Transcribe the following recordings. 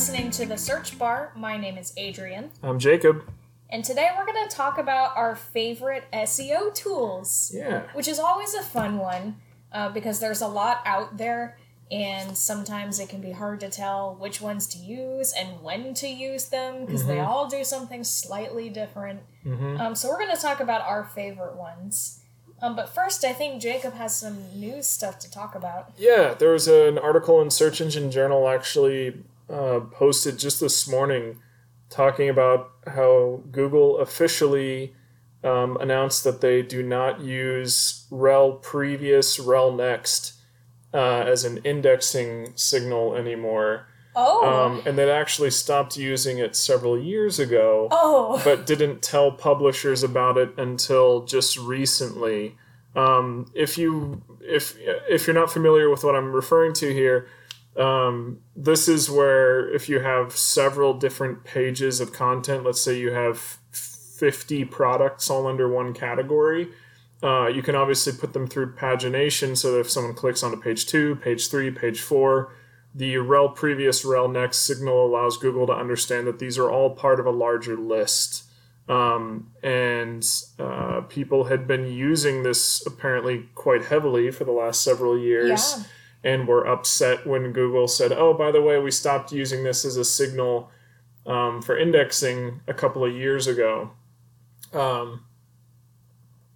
listening to the Search Bar. My name is Adrianne, I'm Jacob. and today we're going to talk about our favorite SEO tools, Yeah. which is always a fun one uh, because there's a lot out there, and sometimes it can be hard to tell which ones to use and when to use them because they all do something slightly different. Um, so we're going to talk about our favorite ones. Um, but first, I think Jacob has some news stuff to talk about. Yeah, there was an article in Search Engine Journal actually uh, posted just this morning talking about how Google officially um, announced that they do not use rel previous, rel next uh, as an indexing signal anymore. Oh, Um, and they actually stopped using it several years ago. oh, but didn't tell publishers about it until just recently. Um, if you if if you're not familiar with what I'm referring to here, um, this is where if you have several different pages of content, let's say you have 50 products all under one category, uh, you can obviously put them through pagination so that if someone clicks onto page two, page three, page four, the rel previous, rel next signal allows Google to understand that these are all part of a larger list. Um, and uh, people had been using this apparently quite heavily for the last several years Yeah. And were upset when Google said, oh, by the way, we stopped using this as a signal um, for indexing a couple of years ago. Um,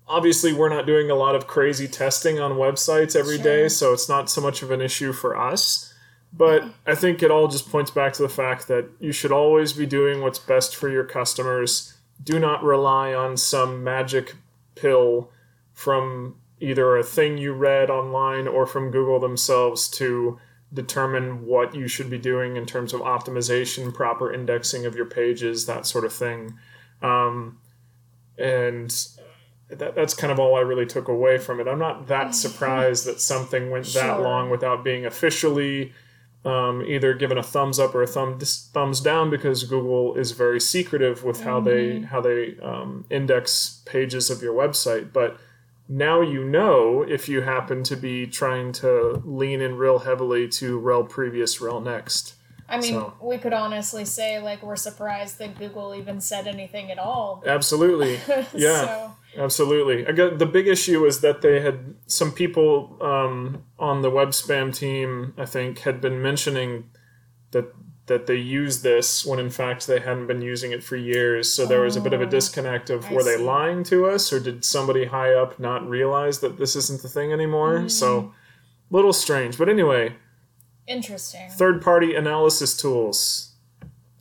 obviously, we're not doing a lot of crazy testing on websites every day, Sure. so it's not so much of an issue for us. But I think it all just points back to the fact that you should always be doing what's best for your customers. Do not rely on some magic pill from either a thing you read online or from Google themselves to determine what you should be doing in terms of optimization, proper indexing of your pages, that sort of thing. Um, and that, that's kind of all I really took away from it. I'm not that surprised that something went that long without being officially um, either given a thumbs up or a thumb thumbs down because Google is very secretive with how they how they um, index pages of your website. But now you know if you happen to be trying to lean in real heavily to rel previous, rel next. I mean, So- we could honestly say like we're surprised that Google even said anything at all. Absolutely, yeah. so, Absolutely. I got the big issue is that they had some people um, on the web spam team, I think, had been mentioning that that they use this when in fact they hadn't been using it for years. So there was a bit of a Oh, disconnect of were they lying to us or did somebody high up not realize that this isn't the thing anymore? Mm. So little strange. But anyway, interesting. third party analysis tools.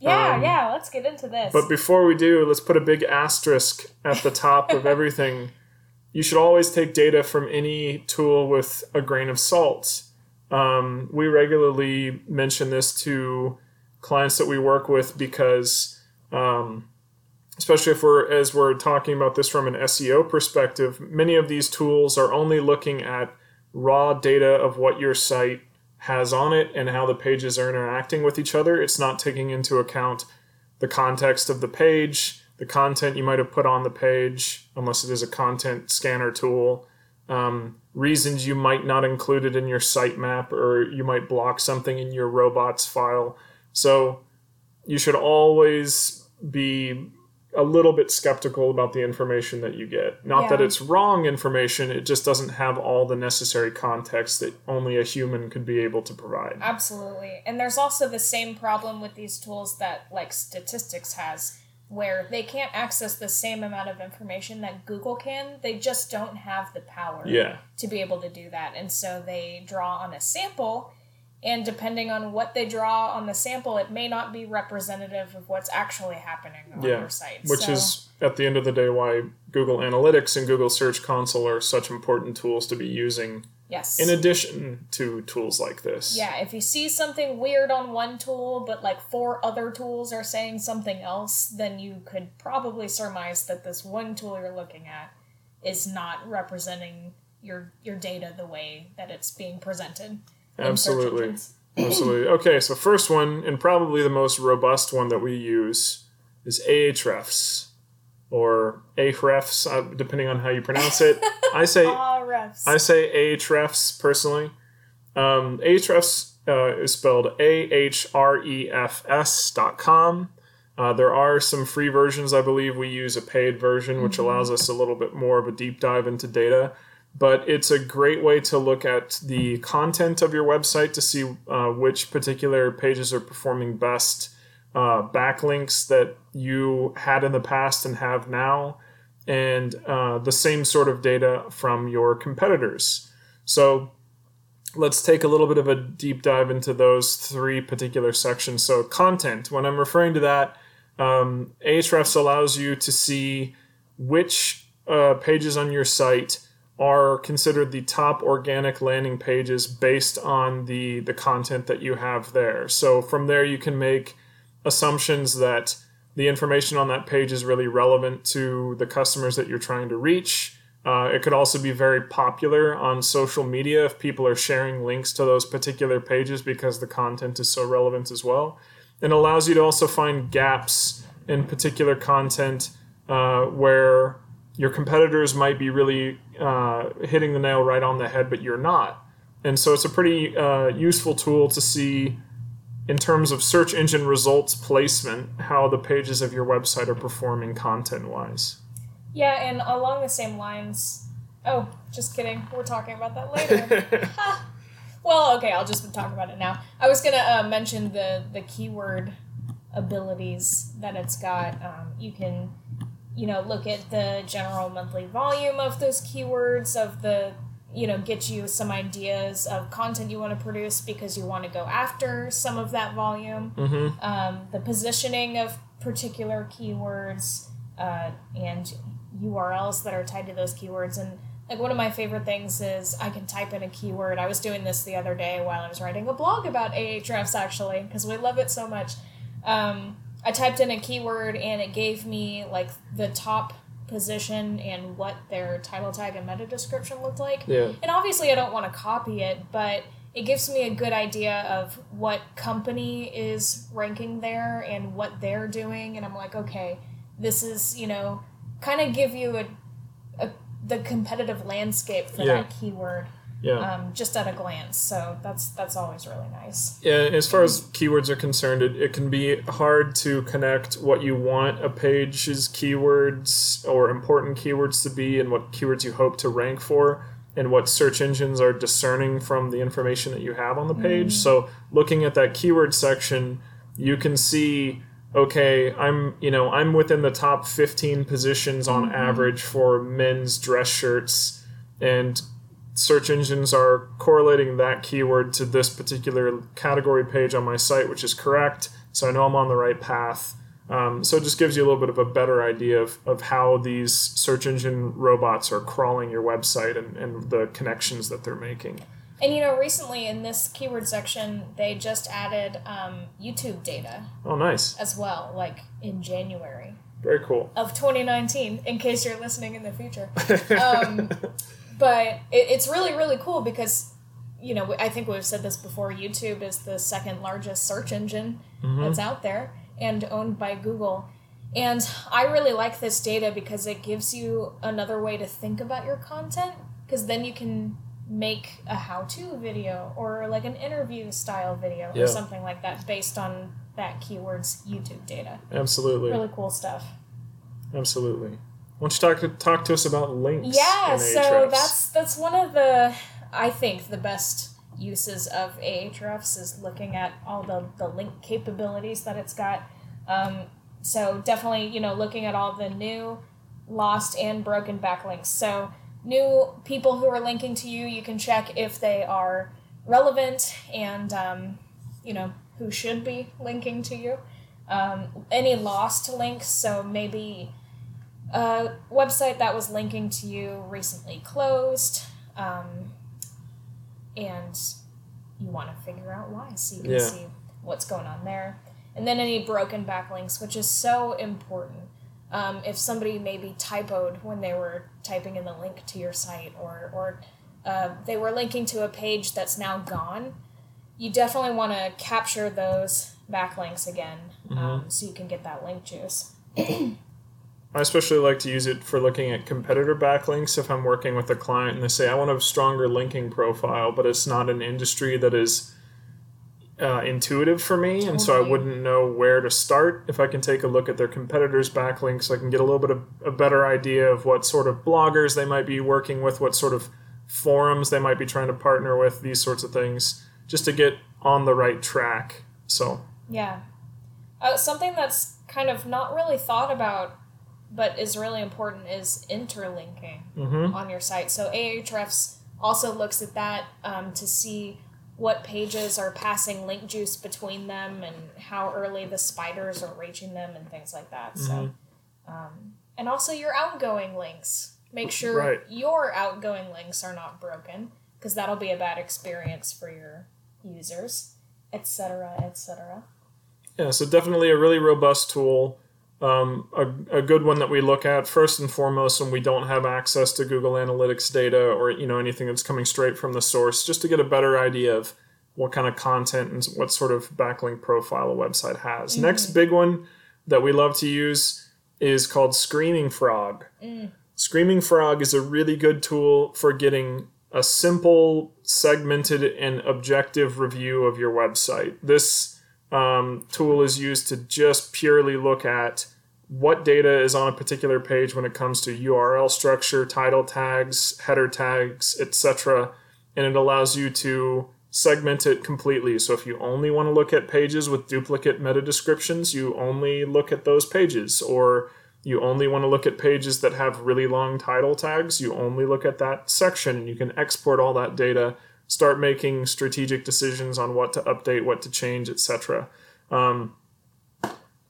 Yeah, um, yeah. Let's get into this. But before we do, let's put a big asterisk at the top of everything. You should always take data from any tool with a grain of salt. Um, we regularly mention this to clients that we work with because, um, especially if we're as we're talking about this from an SEO perspective, many of these tools are only looking at raw data of what your site has on it and how the pages are interacting with each other. It's not taking into account the context of the page, the content you might have put on the page, unless it is a content scanner tool, um, reasons you might not include it in your sitemap, or you might block something in your robots file. So you should always be a little bit skeptical about the information that you get. Not that it's wrong information, it just doesn't have all the necessary context that only a human could be able to provide. Absolutely. And there's also the same problem with these tools that like statistics has where they can't access the same amount of information that Google can. They just don't have the power Yeah. to be able to do that. And so they draw on a sample and depending on what they draw on the sample, it may not be representative of what's actually happening on Yeah, your site. Which So- is, at the end of the day, why Google Analytics and Google Search Console are such important tools to be using, yes. in addition to tools like this. Yeah, if you see something weird on one tool, but like four other tools are saying something else, then you could probably surmise that this one tool you're looking at is not representing your your data the way that it's being presented. Absolutely. Absolutely. Okay, so first one, and probably the most robust one that we use, is Ahrefs. Or Ahrefs, uh, depending on how you pronounce it. I say Ah, refs. I say Ahrefs personally. Um, Ahrefs uh, is spelled A H R E F S dot com. Uh, there are some free versions. I believe we use a paid version, which allows us a little bit more of a deep dive into data. But it's a great way to look at the content of your website to see uh, which particular pages are performing best, uh, backlinks that you had in the past and have now, and uh, the same sort of data from your competitors. So let's take a little bit of a deep dive into those three particular sections. So, content, when I'm referring to that, um, Ahrefs allows you to see which uh, pages on your site are considered the top organic landing pages based on the the content that you have there. So from there you can make assumptions that the information on that page is really relevant to the customers that you're trying to reach. Uh, it could also be very popular on social media if people are sharing links to those particular pages because the content is so relevant as well. And allows you to also find gaps in particular content uh, where your competitors might be really uh, hitting the nail right on the head, but you're not. And so it's a pretty uh, useful tool to see, in terms of search engine results placement, how the pages of your website are performing content wise. Yeah, and along the same lines. Oh, just kidding. We're talking about that later. well, okay, I'll just talk about it now. I was gonna uh, mention the the keyword abilities that it's got. Um, you can you know, look at the general monthly volume of those keywords, of the, you know, get you some ideas of content you want to produce because you want to go after some of that volume. Mm-hmm. Um, the positioning of particular keywords uh, and URLs that are tied to those keywords. And like one of my favorite things is I can type in a keyword. I was doing this the other day while I was writing a blog about Ahrefs actually because we love it so much. Um, I typed in a keyword and it gave me like the top position and what their title tag and meta description looked like. Yeah. And obviously, I don't want to copy it, but it gives me a good idea of what company is ranking there and what they're doing. And I'm like, okay, this is, you know, kind of give you a, a the competitive landscape for Yeah. that keyword Yeah. um, just at a glance. So that's that's always really nice. Yeah, as far as keywords are concerned, it, it can be hard to connect what you want a page's keywords or important keywords to be and what keywords you hope to rank for and what search engines are discerning from the information that you have on the page. So looking at that keyword section, you can see okay, I'm, you know, I'm within the top 15 positions on average for men's dress shirts and search engines are correlating that keyword to this particular category page on my site, which is correct. So I know I'm on the right path. Um, so it just gives you a little bit of a better idea of, of how these search engine robots are crawling your website and, and the connections that they're making. And you know, recently in this keyword section, they just added um, YouTube data Oh, nice. as well, like in January Very cool. of 2019, in case you're listening in the future. Um, but it, it's really, really cool because, you know, I think we've said this before YouTube is the second largest search engine mm-hmm. that's out there and owned by Google. And I really like this data because it gives you another way to think about your content because then you can make a how-to video or like an interview style video Yeah. or something like that based on that keyword's YouTube data. Absolutely. Really cool stuff. Absolutely. Why don't you talk, to, talk to us about links? Yeah, so Ahrefs? that's that's one of the I think the best uses of Ahrefs is looking at all the the link capabilities that it's got. Um, so definitely, you know, looking at all the new, lost, and broken backlinks. So new people who are linking to you, you can check if they are relevant and um, you know who should be linking to you. Um, any lost links, so maybe a website that was linking to you recently closed, um, and you want to figure out why, so you can Yeah. see what's going on there. And then any broken backlinks, which is so important. Um, if somebody maybe typoed when they were typing in the link to your site, or or uh, they were linking to a page that's now gone, you definitely want to capture those backlinks again, um, so you can get that link juice. I especially like to use it for looking at competitor backlinks if I'm working with a client and they say, I want a stronger linking profile, but it's not an industry that is uh, intuitive for me, and so I wouldn't know where to start. If I can take a look at their competitors' backlinks, I can get a little bit of a better idea of what sort of bloggers they might be working with, what sort of forums they might be trying to partner with, these sorts of things, just to get on the right track. So, Yeah. Uh, something that's kind of not really thought about, but is really important, is interlinking mhm. on your site. So Ahrefs also looks at that um, to see what pages are passing link juice between them and how early the spiders are reaching them and things like that. So, um, and also your outgoing links. Make sure Right. your outgoing links are not broken because that'll be a bad experience for your users, etc., etc. Yeah, so definitely a really robust tool. Um, a, a good one that we look at first and foremost when we don't have access to Google Analytics data or you know anything that's coming straight from the source, just to get a better idea of what kind of content and what sort of backlink profile a website has. Next big one that we love to use is called Screaming Frog. Screaming Frog is a really good tool for getting a simple, segmented, and objective review of your website. This um, tool is used to just purely look at what data is on a particular page when it comes to URL structure, title tags, header tags, etc. And it allows you to segment it completely. So if you only want to look at pages with duplicate meta descriptions, you only look at those pages. Or you only want to look at pages that have really long title tags, you only look at that section and you can export all that data, start making strategic decisions on what to update, what to change, etc. Um,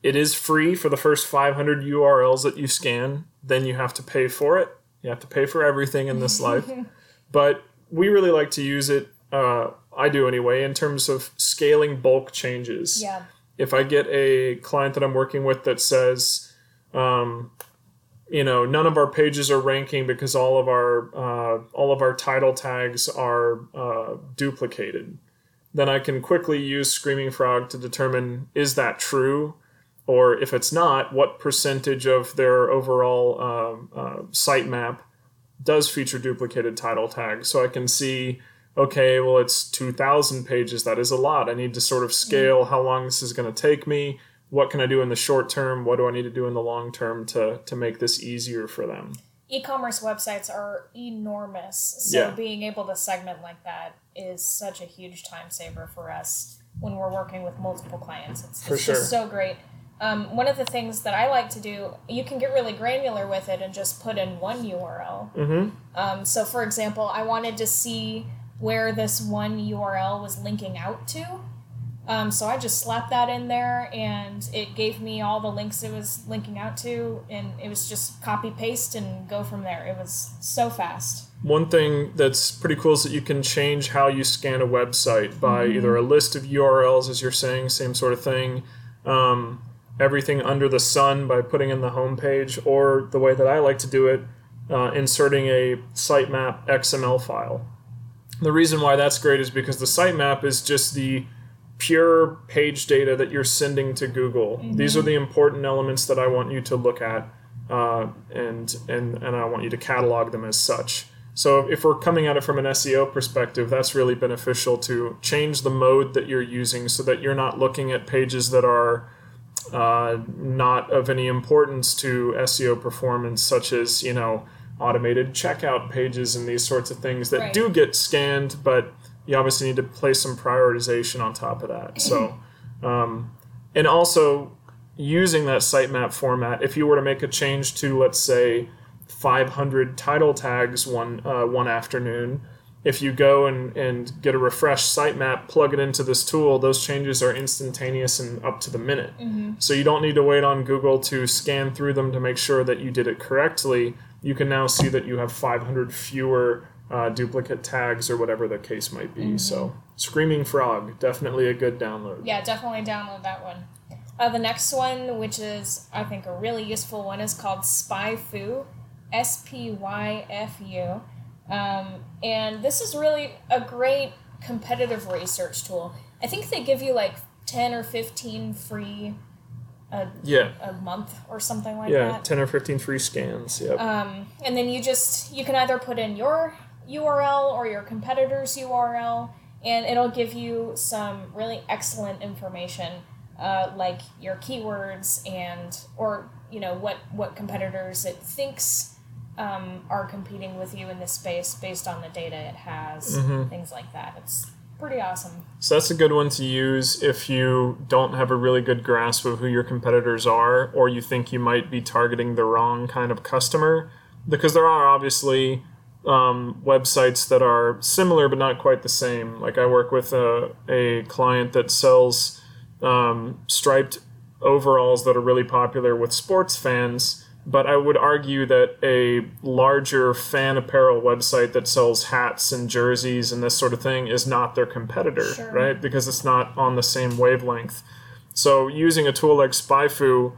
it is free for the first 500 URLs that you scan, then you have to pay for it. You have to pay for everything in this life. But we really like to use it, uh, I do anyway, in terms of scaling bulk changes Yeah. if I get a client that I'm working with that says, um, you know, none of our pages are ranking because all of our uh, all of our title tags are uh, duplicated, then I can quickly use Screaming Frog to determine is that true, or if it's not, what percentage of their overall um uh, sitemap does feature duplicated title tags, so I can see okay, well, it's 2,000 pages. That is a lot. I need to sort of scale how long this is going to take me. What can I do in the short term? What do I need to do in the long term to, to make this easier for them? e-commerce websites are enormous so Yeah. being able to segment like that is such a huge time saver for us when we're working with multiple clients it's, it's sure. just so great um, one of the things that i like to do you can get really granular with it and just put in one url Mm-hmm. um, so for example i wanted to see where this one url was linking out to um, so I just slapped that in there, and it gave me all the links it was linking out to, and it was just copy paste and go from there. It was so fast. One thing that's pretty cool is that you can change how you scan a website by either a list of URLs, as you're saying, same sort of thing, um, everything under the sun by putting in the home page, or the way that I like to do it, uh, inserting a sitemap XML file. The reason why that's great is because the sitemap is just the pure page data that you're sending to Google. These are the important elements that I want you to look at, uh, and and and I want you to catalog them as such. So if we're coming at it from an SEO perspective, that's really beneficial to change the mode that you're using so that you're not looking at pages that are uh, not of any importance to SEO performance, such as you know automated checkout pages and these sorts of things that Right. do get scanned, but you obviously need to place some prioritization on top of that. So, um, and also using that sitemap format, if you were to make a change to, let's say, 500 title tags one uh, one afternoon, if you go and, and get a refreshed sitemap, plug it into this tool, those changes are instantaneous and up to the minute. So you don't need to wait on Google to scan through them to make sure that you did it correctly. You can now see that you have 500 fewer uh, duplicate tags or whatever the case might be. So, Screaming Frog, definitely a good download. Yeah, definitely download that one. Uh, the next one, which is I think a really useful one, is called SpyFu, S P Y F U, um, and this is really a great competitive research tool. I think they give you like ten or fifteen free a, Yeah, a month or something like that. yeah, 10 or 15 free scans. Yep. Um, and then you just you can either put in your URL or your competitor's URL, and it'll give you some really excellent information, uh, like your keywords and or you know what what competitors it thinks um, are competing with you in this space based on the data it has, things like that. It's pretty awesome. So that's a good one to use if you don't have a really good grasp of who your competitors are, or you think you might be targeting the wrong kind of customer. Because there are obviously um, websites that are similar but not quite the same. Like I work with a, a client that sells um, striped overalls that are really popular with sports fans. But I would argue that a larger fan apparel website that sells hats and jerseys and this sort of thing is not their competitor, Sure. right? Because it's not on the same wavelength. So using a tool like SpyFu,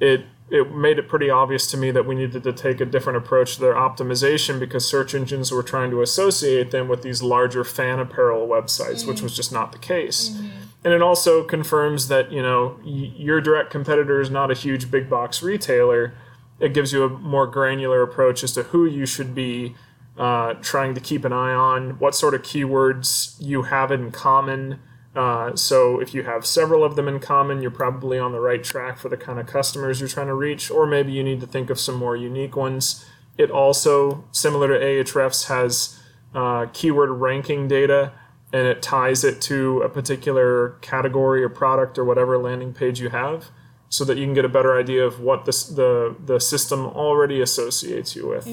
it it made it pretty obvious to me that we needed to take a different approach to their optimization because search engines were trying to associate them with these larger fan apparel websites, which was just not the case. And it also confirms that you know y- your direct competitor is not a huge big box retailer. It gives you a more granular approach as to who you should be uh, trying to keep an eye on, what sort of keywords you have in common. Uh, so if you have several of them in common, you're probably on the right track for the kind of customers you're trying to reach, or maybe you need to think of some more unique ones. It also, similar to Ahrefs, has uh, keyword ranking data, and it ties it to a particular category or product or whatever landing page you have, so that you can get a better idea of what this, the the system already associates you with.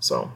So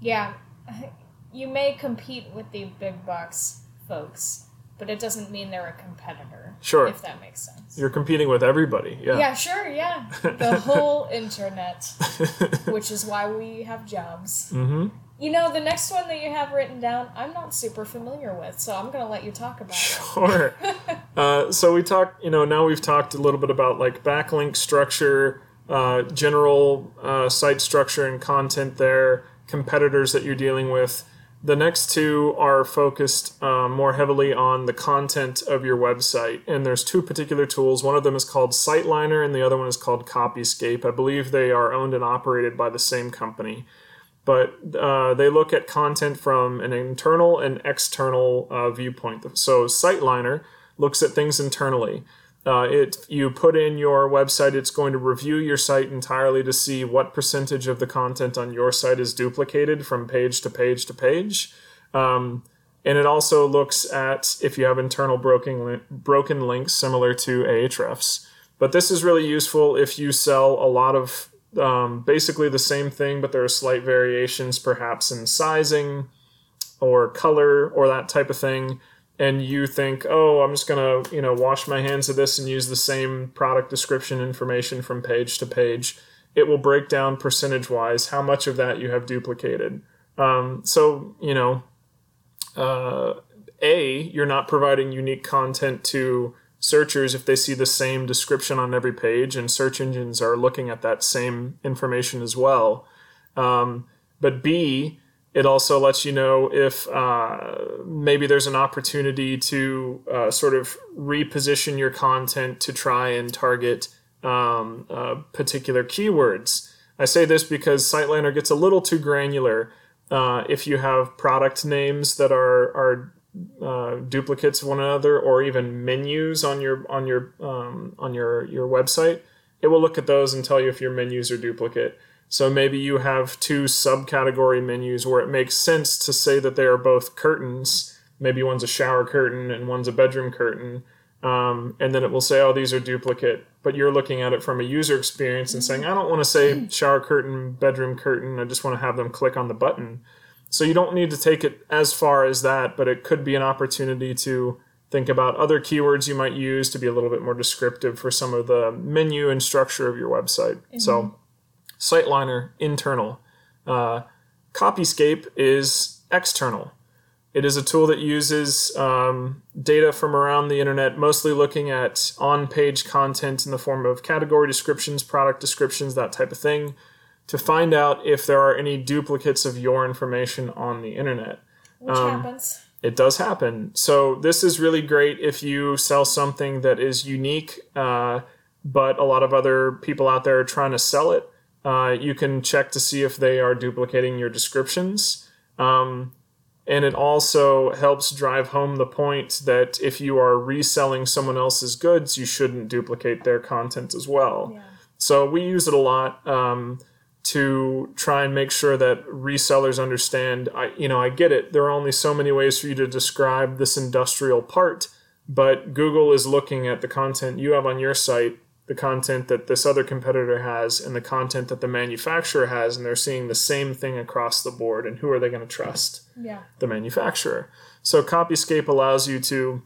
Yeah, you may compete with the big box folks, but it doesn't mean they're a competitor. Sure. If that makes sense. you're competing with everybody. Yeah. Yeah, sure, yeah. The whole internet, which is why we have jobs. Mm-hmm. You know, the next one that you have written down, I'm not super familiar with, so I'm going to let you talk about it. Sure. uh, so we talked, you know, now we've talked a little bit about like backlink structure, uh, general uh, site structure and content there, competitors that you're dealing with. The next two are focused uh, more heavily on the content of your website. And there's two particular tools. One of them is called SiteLiner, and the other one is called Copyscape. I believe they are owned and operated by the same company but uh, they look at content from an internal and external uh, viewpoint. So SiteLiner looks at things internally. Uh, it you put in your website, it's going to review your site entirely to see what percentage of the content on your site is duplicated from page to page to page. Um, and it also looks at if you have internal broken broken links similar to Ahrefs. But this is really useful if you sell a lot of um, basically the same thing, but there are slight variations, perhaps in sizing or color or that type of thing. And you think, oh, I'm just gonna, you know, wash my hands of this and use the same product description information from page to page. It will break down percentage wise how much of that you have duplicated. Um, so, you know, uh, A, you're not providing unique content to searchers if they see the same description on every page, and search engines are looking at that same information as well. Um, but B, it also lets you know if uh, maybe there's an opportunity to uh, sort of reposition your content to try and target um, uh, particular keywords. I say this because SiteLiner gets a little too granular. Uh, if you have product names that are are uh, duplicates of one another, or even menus on your on your um, on your your website, it will look at those and tell you if your menus are duplicate. So maybe you have two subcategory menus where it makes sense to say that they are both curtains. Maybe one's a shower curtain and one's a bedroom curtain. Um, and then it will say, oh, these are duplicate. But you're looking at it from a user experience and saying, I don't want to say shower curtain, bedroom curtain. I just want to have them click on the button. So you don't need to take it as far as that, but it could be an opportunity to think about other keywords you might use to be a little bit more descriptive for some of the menu and structure of your website. So SiteLiner, internal. Uh, Copyscape is external. It is a tool that uses um, data from around the internet, mostly looking at on page content in the form of category descriptions, product descriptions, that type of thing, to find out if there are any duplicates of your information on the internet. Which Um, happens. It does happen. So this is really great if you sell something that is unique, uh, but a lot of other people out there are trying to sell it. Uh, you can check to see if they are duplicating your descriptions. Um, And it also helps drive home the point that if you are reselling someone else's goods, you shouldn't duplicate their content as well. Yeah. So we use it a lot um, to try and make sure that resellers understand. I, you know, I get it. There are only so many ways for you to describe this industrial part, but Google is looking at the content you have on your site, the content that this other competitor has, and the content that the manufacturer has, and they're seeing the same thing across the board. And who are they going to trust? Yeah. the manufacturer. So Copyscape allows you to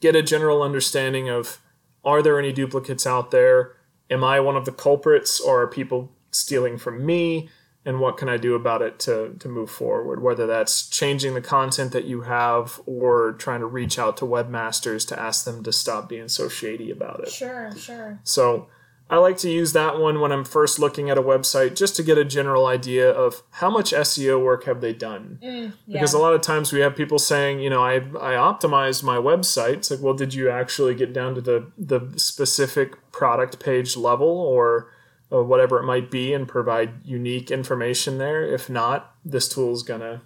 get a general understanding of are there any duplicates out there? Am I one of the culprits or are people stealing from me? And what can I do about it to, to move forward? Whether that's changing the content that you have or trying to reach out to webmasters to ask them to stop being so shady about it. Sure, sure. So I like to use that one when I'm first looking at a website just to get a general idea of how much SEO work have they done. Mm, yeah. Because a lot of times we have people saying, you know, I, I optimized my website. It's like, well, did you actually get down to the, the specific product page level or uh, whatever it might be and provide unique information there? If not, this tool is going to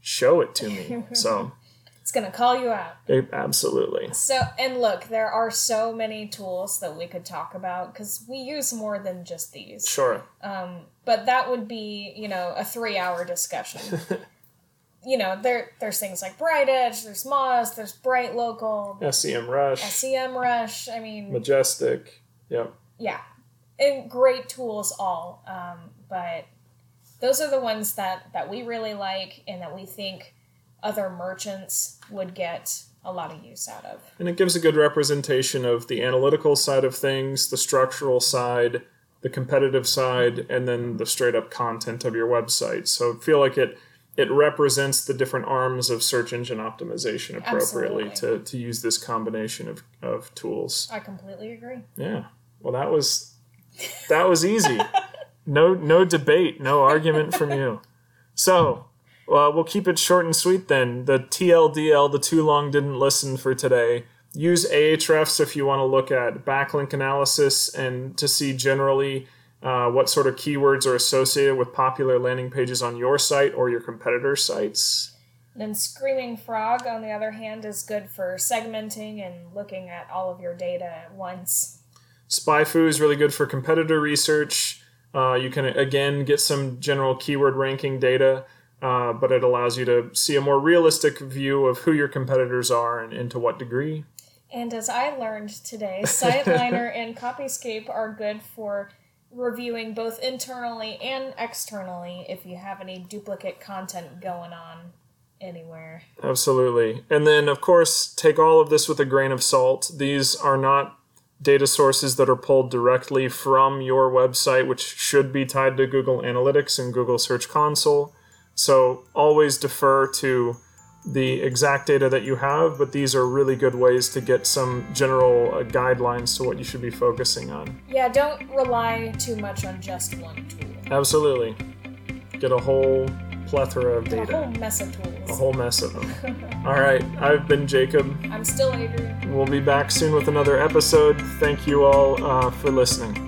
show it to me. so, it's going to call you out. it, absolutely. So, and look, there are so many tools that we could talk about because we use more than just these. Sure. But that would be, you know, a three hour discussion. you know, there there's things like BrightEdge, there's Moz, there's Bright Local, SEM Rush, CM Rush. I mean, Majestic. Yep. yeah, and great tools all. Um, but those are the ones that that we really like and that we think other merchants would get a lot of use out of. And it gives a good representation of the analytical side of things, the structural side, the competitive side, and then the straight up content of your website. So I feel like it it represents the different arms of search engine optimization appropriately to, to use this combination of, of tools. I completely agree. Yeah. Well that was that was easy. No no debate, no argument from you. So well, we'll keep it short and sweet then. The TLDL, the too long didn't listen for today. Use Ahrefs if you want to look at backlink analysis and to see generally uh, what sort of keywords are associated with popular landing pages on your site or your competitor sites. Then Screaming Frog, on the other hand, is good for segmenting and looking at all of your data at once. SpyFu is really good for competitor research. Uh, you can again get some general keyword ranking data, uh, but it allows you to see a more realistic view of who your competitors are and, and to what degree. And as I learned today, SiteLiner and Copyscape are good for reviewing both internally and externally if you have any duplicate content going on anywhere. Absolutely. And then, of course, take all of this with a grain of salt. These are not data sources that are pulled directly from your website, which should be tied to Google Analytics and Google Search Console. So always defer to the exact data that you have, but these are really good ways to get some general uh, guidelines to what you should be focusing on. Yeah, don't rely too much on just one tool. Absolutely. Get a whole plethora of A whole mess of tools. a whole mess of them. All right, I've been Jacob. I'm still Adrianne. We'll be back soon with another episode. Thank you all uh, for listening.